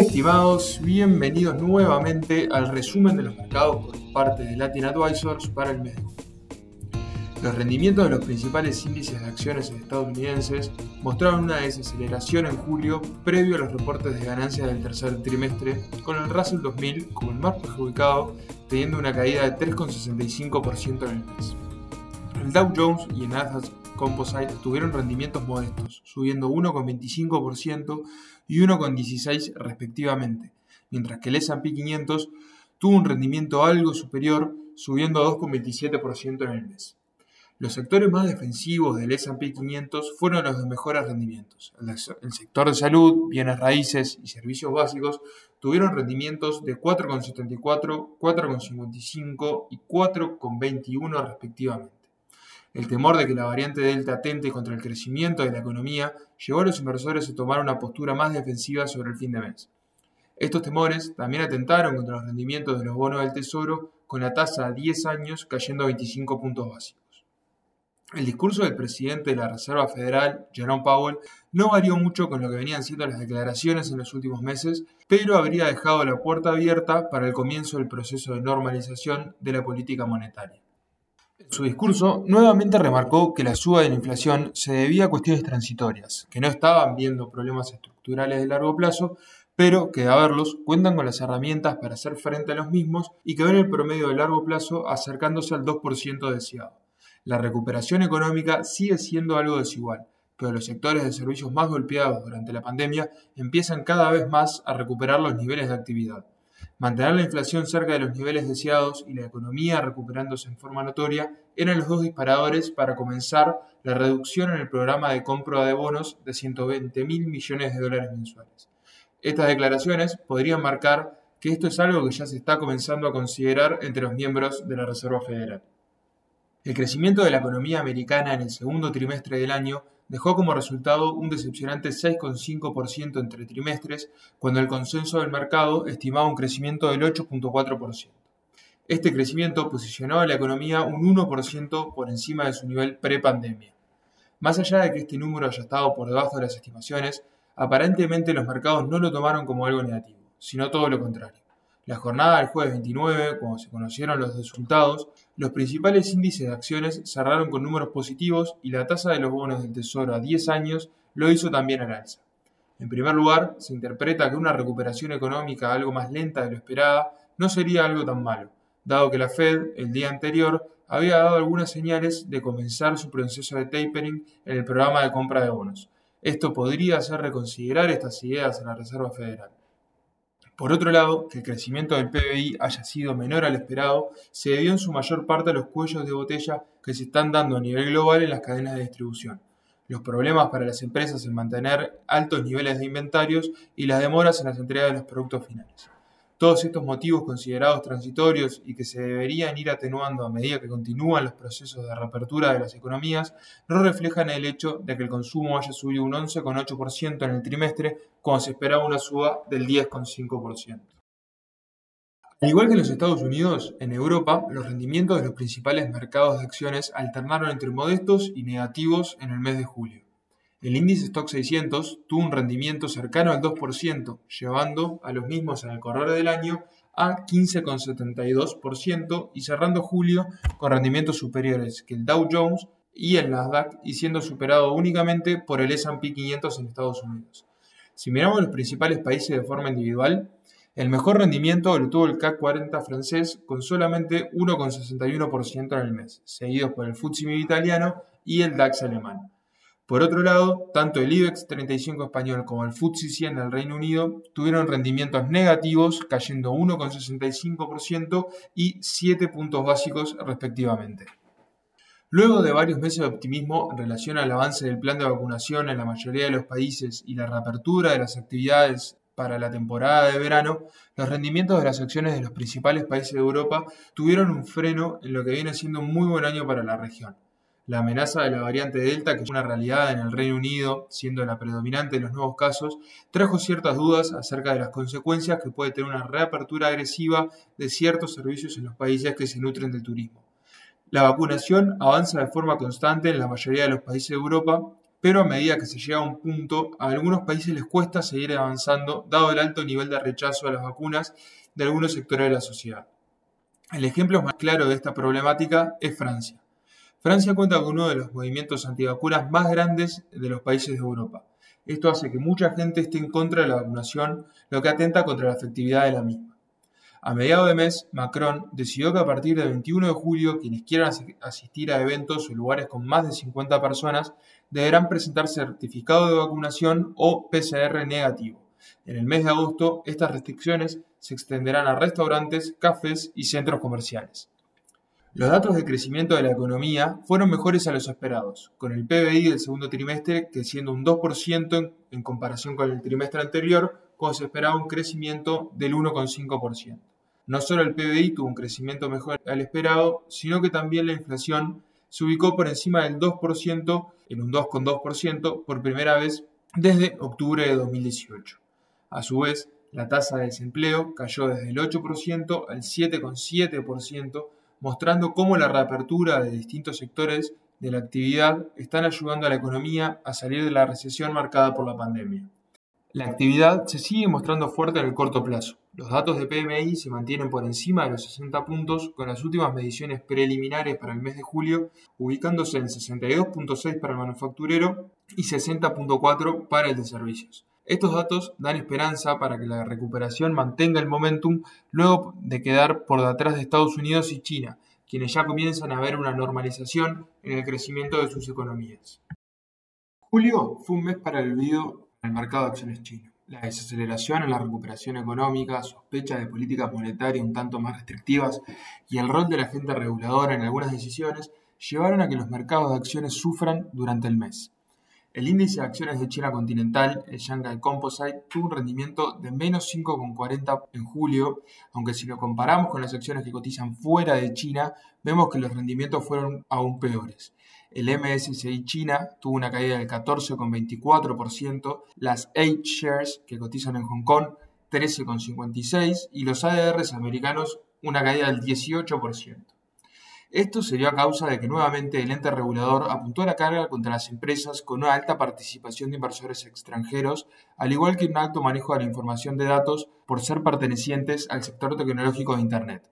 Estimados, bienvenidos nuevamente al resumen de los mercados por parte de Latin Advisors para el mes de julio. Los rendimientos de los principales índices de acciones estadounidenses mostraron una desaceleración en julio previo a los reportes de ganancias del tercer trimestre, con el Russell 2000 como el más perjudicado, teniendo una caída de 3,65% en el mes. El Dow Jones y el Nasdaq Composite tuvieron rendimientos modestos, subiendo 1,25% y 1,16% respectivamente, mientras que el S&P 500 tuvo un rendimiento algo superior, subiendo 2,27% en el mes. Los sectores más defensivos del S&P 500 fueron los de mejores rendimientos. El sector de salud, bienes raíces y servicios básicos tuvieron rendimientos de 4,74, 4,55 y 4,21 respectivamente. El temor de que la variante Delta atente contra el crecimiento de la economía llevó a los inversores a tomar una postura más defensiva sobre el fin de mes. Estos temores también atentaron contra los rendimientos de los bonos del Tesoro, con la tasa a 10 años cayendo a 25 puntos básicos. El discurso del presidente de la Reserva Federal, Jerome Powell, no varió mucho con lo que venían siendo las declaraciones en los últimos meses, pero habría dejado la puerta abierta para el comienzo del proceso de normalización de la política monetaria. Su discurso, nuevamente remarcó que la suba de la inflación se debía a cuestiones transitorias, que no estaban viendo problemas estructurales de largo plazo, pero que de haberlos cuentan con las herramientas para hacer frente a los mismos y que ven el promedio de largo plazo acercándose al 2% deseado. La recuperación económica sigue siendo algo desigual, pero los sectores de servicios más golpeados durante la pandemia empiezan cada vez más a recuperar los niveles de actividad. Mantener la inflación cerca de los niveles deseados y la economía recuperándose en forma notoria eran los dos disparadores para comenzar la reducción en el programa de compra de bonos de 120 mil millones de dólares mensuales. Estas declaraciones podrían marcar que esto es algo que ya se está comenzando a considerar entre los miembros de la Reserva Federal. El crecimiento de la economía americana en el segundo trimestre del año dejó como resultado un decepcionante 6,5% entre trimestres, cuando el consenso del mercado estimaba un crecimiento del 8,4%. Este crecimiento posicionó a la economía un 1% por encima de su nivel pre-pandemia. Más allá de que este número haya estado por debajo de las estimaciones, aparentemente los mercados no lo tomaron como algo negativo, sino todo lo contrario. La jornada del jueves 29, cuando se conocieron los resultados, los principales índices de acciones cerraron con números positivos y la tasa de los bonos del Tesoro a 10 años lo hizo también al alza. En primer lugar, se interpreta que una recuperación económica algo más lenta de lo esperada no sería algo tan malo, dado que la Fed el día anterior había dado algunas señales de comenzar su proceso de tapering en el programa de compra de bonos. Esto podría hacer reconsiderar estas ideas en la Reserva Federal. Por otro lado, que el crecimiento del PBI haya sido menor al esperado se debió en su mayor parte a los cuellos de botella que se están dando a nivel global en las cadenas de distribución, los problemas para las empresas en mantener altos niveles de inventarios y las demoras en las entregas de los productos finales. Todos estos motivos considerados transitorios y que se deberían ir atenuando a medida que continúan los procesos de reapertura de las economías no reflejan el hecho de que el consumo haya subido un 11,8% en el trimestre cuando se esperaba una suba del 10,5%. Al igual que en los Estados Unidos, en Europa los rendimientos de los principales mercados de acciones alternaron entre modestos y negativos en el mes de julio. El índice Stock 600 tuvo un rendimiento cercano al 2%, llevando a los mismos en el correr del año a 15,72% y cerrando julio con rendimientos superiores que el Dow Jones y el Nasdaq y siendo superado únicamente por el S&P 500 en Estados Unidos. Si miramos los principales países de forma individual, el mejor rendimiento lo tuvo el CAC 40 francés con solamente 1,61% en el mes, seguidos por el FTSE italiano y el DAX alemán. Por otro lado, tanto el IBEX 35 español como el FTSE 100 del Reino Unido tuvieron rendimientos negativos, cayendo 1,65% y 7 puntos básicos respectivamente. Luego de varios meses de optimismo en relación al avance del plan de vacunación en la mayoría de los países y la reapertura de las actividades para la temporada de verano, los rendimientos de las acciones de los principales países de Europa tuvieron un freno en lo que viene siendo un muy buen año para la región. La amenaza de la variante Delta, que es una realidad en el Reino Unido, siendo la predominante de los nuevos casos, trajo ciertas dudas acerca de las consecuencias que puede tener una reapertura agresiva de ciertos servicios en los países que se nutren del turismo. La vacunación avanza de forma constante en la mayoría de los países de Europa, pero a medida que se llega a un punto, a algunos países les cuesta seguir avanzando, dado el alto nivel de rechazo a las vacunas de algunos sectores de la sociedad. El ejemplo más claro de esta problemática es Francia. Francia cuenta con uno de los movimientos antivacunas más grandes de los países de Europa. Esto hace que mucha gente esté en contra de la vacunación, lo que atenta contra la efectividad de la misma. A mediados de mes, Macron decidió que a partir del 21 de julio quienes quieran asistir a eventos o lugares con más de 50 personas deberán presentar certificado de vacunación o PCR negativo. En el mes de agosto, estas restricciones se extenderán a restaurantes, cafés y centros comerciales. Los datos de crecimiento de la economía fueron mejores a los esperados, con el PBI del segundo trimestre creciendo un 2% en comparación con el trimestre anterior, cuando se esperaba un crecimiento del 1,5%. No solo el PBI tuvo un crecimiento mejor al esperado, sino que también la inflación se ubicó por encima del 2%, en un 2,2% por primera vez desde octubre de 2018. A su vez, la tasa de desempleo cayó desde el 8% al 7,7%, mostrando cómo la reapertura de distintos sectores de la actividad están ayudando a la economía a salir de la recesión marcada por la pandemia. La actividad se sigue mostrando fuerte en el corto plazo. Los datos de PMI se mantienen por encima de los 60 puntos, con las últimas mediciones preliminares para el mes de julio ubicándose en 62.6 para el manufacturero y 60.4 para el de servicios. Estos datos dan esperanza para que la recuperación mantenga el momentum luego de quedar por detrás de Estados Unidos y China, quienes ya comienzan a ver una normalización en el crecimiento de sus economías. Julio fue un mes para el olvido el mercado de acciones chino. La desaceleración en la recuperación económica, sospecha de políticas monetarias un tanto más restrictivas y el rol de la agente reguladora en algunas decisiones llevaron a que los mercados de acciones sufran durante el mes. El índice de acciones de China continental, el Shanghai Composite, tuvo un rendimiento de menos 5,40 en julio, aunque si lo comparamos con las acciones que cotizan fuera de China, vemos que los rendimientos fueron aún peores. El MSCI China tuvo una caída del 14,24%, las 8 shares que cotizan en Hong Kong 13,56% y los ADRs americanos una caída del 18%. Esto se dio a causa de que nuevamente el ente regulador apuntó a la carga contra las empresas con una alta participación de inversores extranjeros, al igual que un alto manejo de la información de datos por ser pertenecientes al sector tecnológico de Internet.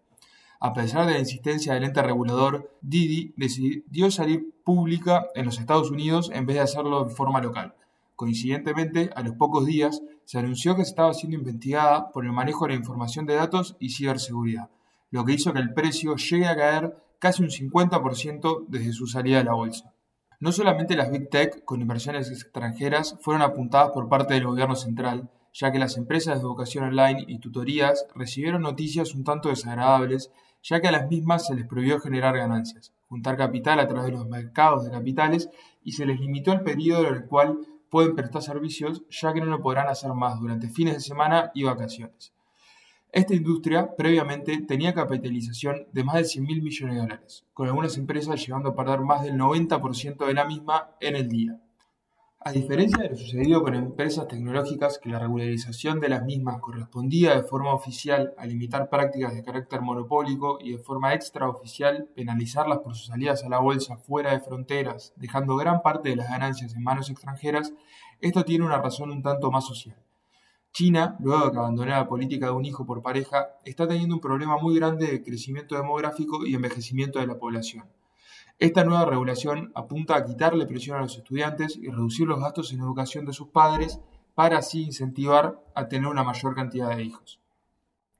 A pesar de la insistencia del ente regulador, Didi decidió salir pública en los Estados Unidos en vez de hacerlo de forma local. Coincidentemente, a los pocos días, se anunció que se estaba siendo investigada por el manejo de la información de datos y ciberseguridad, lo que hizo que el precio llegue a caer casi un 50% desde su salida de la bolsa. No solamente las Big Tech con inversiones extranjeras fueron apuntadas por parte del gobierno central, ya que las empresas de educación online y tutorías recibieron noticias un tanto desagradables, ya que a las mismas se les prohibió generar ganancias, juntar capital a través de los mercados de capitales y se les limitó el periodo en el cual pueden prestar servicios, ya que no lo podrán hacer más durante fines de semana y vacaciones. Esta industria previamente tenía capitalización de más de 100 mil millones de dólares, con algunas empresas llegando a perder más del 90% de la misma en el día. A diferencia de lo sucedido con empresas tecnológicas, que la regularización de las mismas correspondía de forma oficial a limitar prácticas de carácter monopólico y de forma extraoficial penalizarlas por sus salidas a la bolsa fuera de fronteras, dejando gran parte de las ganancias en manos extranjeras, esto tiene una razón un tanto más social. China, luego de que abandonó la política de un hijo por pareja, está teniendo un problema muy grande de crecimiento demográfico y envejecimiento de la población. Esta nueva regulación apunta a quitarle presión a los estudiantes y reducir los gastos en educación de sus padres para así incentivar a tener una mayor cantidad de hijos.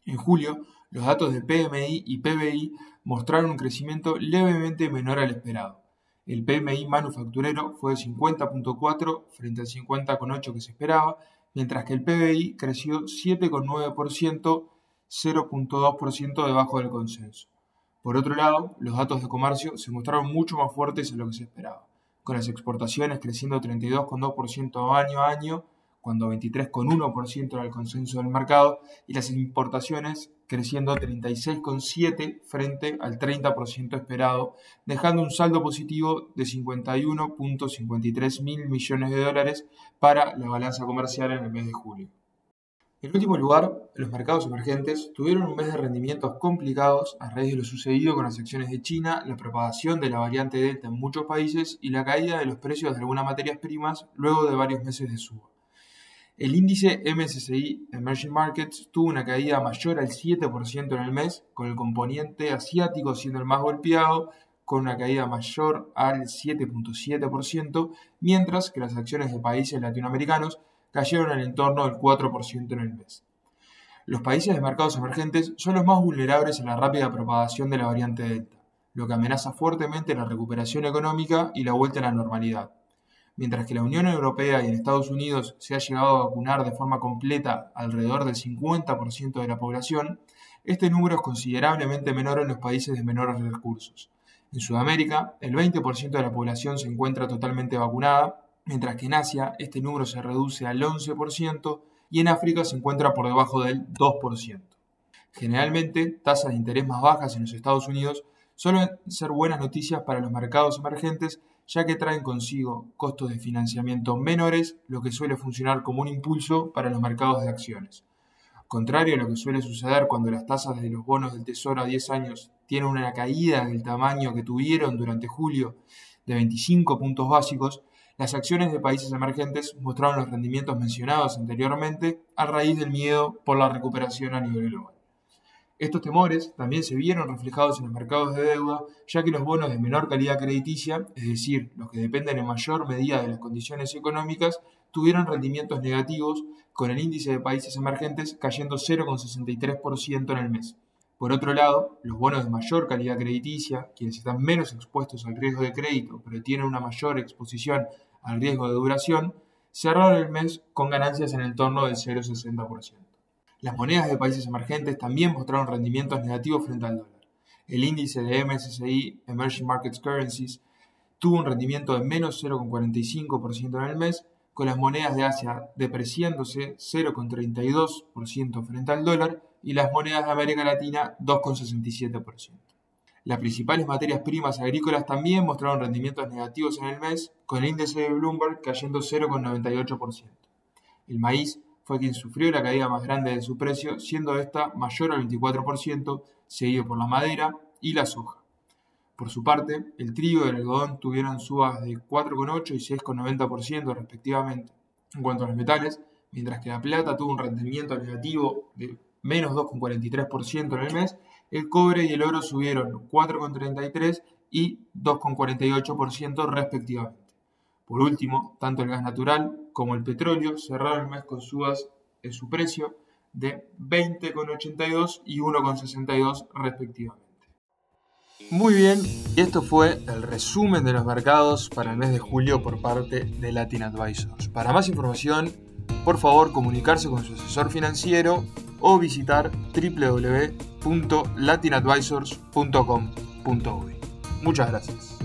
En julio, los datos de PMI y PBI mostraron un crecimiento levemente menor al esperado. El PMI manufacturero fue de 50.4 frente al 50.8 que se esperaba mientras que el PBI creció 7,9%, 0,2% debajo del consenso. Por otro lado, los datos de comercio se mostraron mucho más fuertes de lo que se esperaba, con las exportaciones creciendo 32,2% año a año cuando 23,1% era el consenso del mercado, y las importaciones creciendo 36,7% frente al 30% esperado, dejando un saldo positivo de 51.53 mil millones de dólares para la balanza comercial en el mes de julio. En último lugar, los mercados emergentes tuvieron un mes de rendimientos complicados a raíz de lo sucedido con las acciones de China, la propagación de la variante Delta en muchos países y la caída de los precios de algunas materias primas luego de varios meses de suba. El índice MSCI Emerging Markets tuvo una caída mayor al 7% en el mes, con el componente asiático siendo el más golpeado, con una caída mayor al 7.7%, mientras que las acciones de países latinoamericanos cayeron en el entorno del 4% en el mes. Los países de mercados emergentes son los más vulnerables a la rápida propagación de la variante Delta, lo que amenaza fuertemente la recuperación económica y la vuelta a la normalidad. Mientras que la Unión Europea y en Estados Unidos se ha llegado a vacunar de forma completa alrededor del 50% de la población, este número es considerablemente menor en los países de menores recursos. En Sudamérica, el 20% de la población se encuentra totalmente vacunada mientras que en Asia este número se reduce al 11% y en África se encuentra por debajo del 2%. Generalmente, tasas de interés más bajas en los Estados Unidos suelen ser buenas noticias para los mercados emergentes ya que traen consigo costos de financiamiento menores, lo que suele funcionar como un impulso para los mercados de acciones. Contrario a lo que suele suceder cuando las tasas de los bonos del Tesoro a 10 años tienen una caída del tamaño que tuvieron durante julio de 25 puntos básicos, las acciones de países emergentes mostraron los rendimientos mencionados anteriormente a raíz del miedo por la recuperación a nivel global. Estos temores también se vieron reflejados en los mercados de deuda, ya que los bonos de menor calidad crediticia, es decir, los que dependen en mayor medida de las condiciones económicas, tuvieron rendimientos negativos, con el índice de países emergentes cayendo 0,63% en el mes. Por otro lado, los bonos de mayor calidad crediticia, quienes están menos expuestos al riesgo de crédito, pero tienen una mayor exposición al riesgo de duración, cerraron el mes con ganancias en el torno del 0,60%. Las monedas de países emergentes también mostraron rendimientos negativos frente al dólar. El índice de MSCI Emerging Markets Currencies tuvo un rendimiento de menos 0,45% en el mes, con las monedas de Asia depreciándose 0,32% frente al dólar y las monedas de América Latina 2,67%. Las principales materias primas agrícolas también mostraron rendimientos negativos en el mes, con el índice de Bloomberg cayendo 0,98%. El maíz fue quien sufrió la caída más grande de su precio, siendo esta mayor al 24%, seguido por la madera y la soja. Por su parte, el trigo y el algodón tuvieron subas de 4,8 y 6,90% respectivamente. En cuanto a los metales, mientras que la plata tuvo un rendimiento negativo de menos 2,43% en el mes, el cobre y el oro subieron 4,33 y 2,48% respectivamente. Por último, tanto el gas natural como el petróleo cerraron el mes con subas en su precio de 20,82 y 1,62 respectivamente. Muy bien, esto fue el resumen de los mercados para el mes de julio por parte de Latin Advisors. Para más información, por favor comunicarse con su asesor financiero o visitar www.latinadvisors.com.uy. Muchas gracias.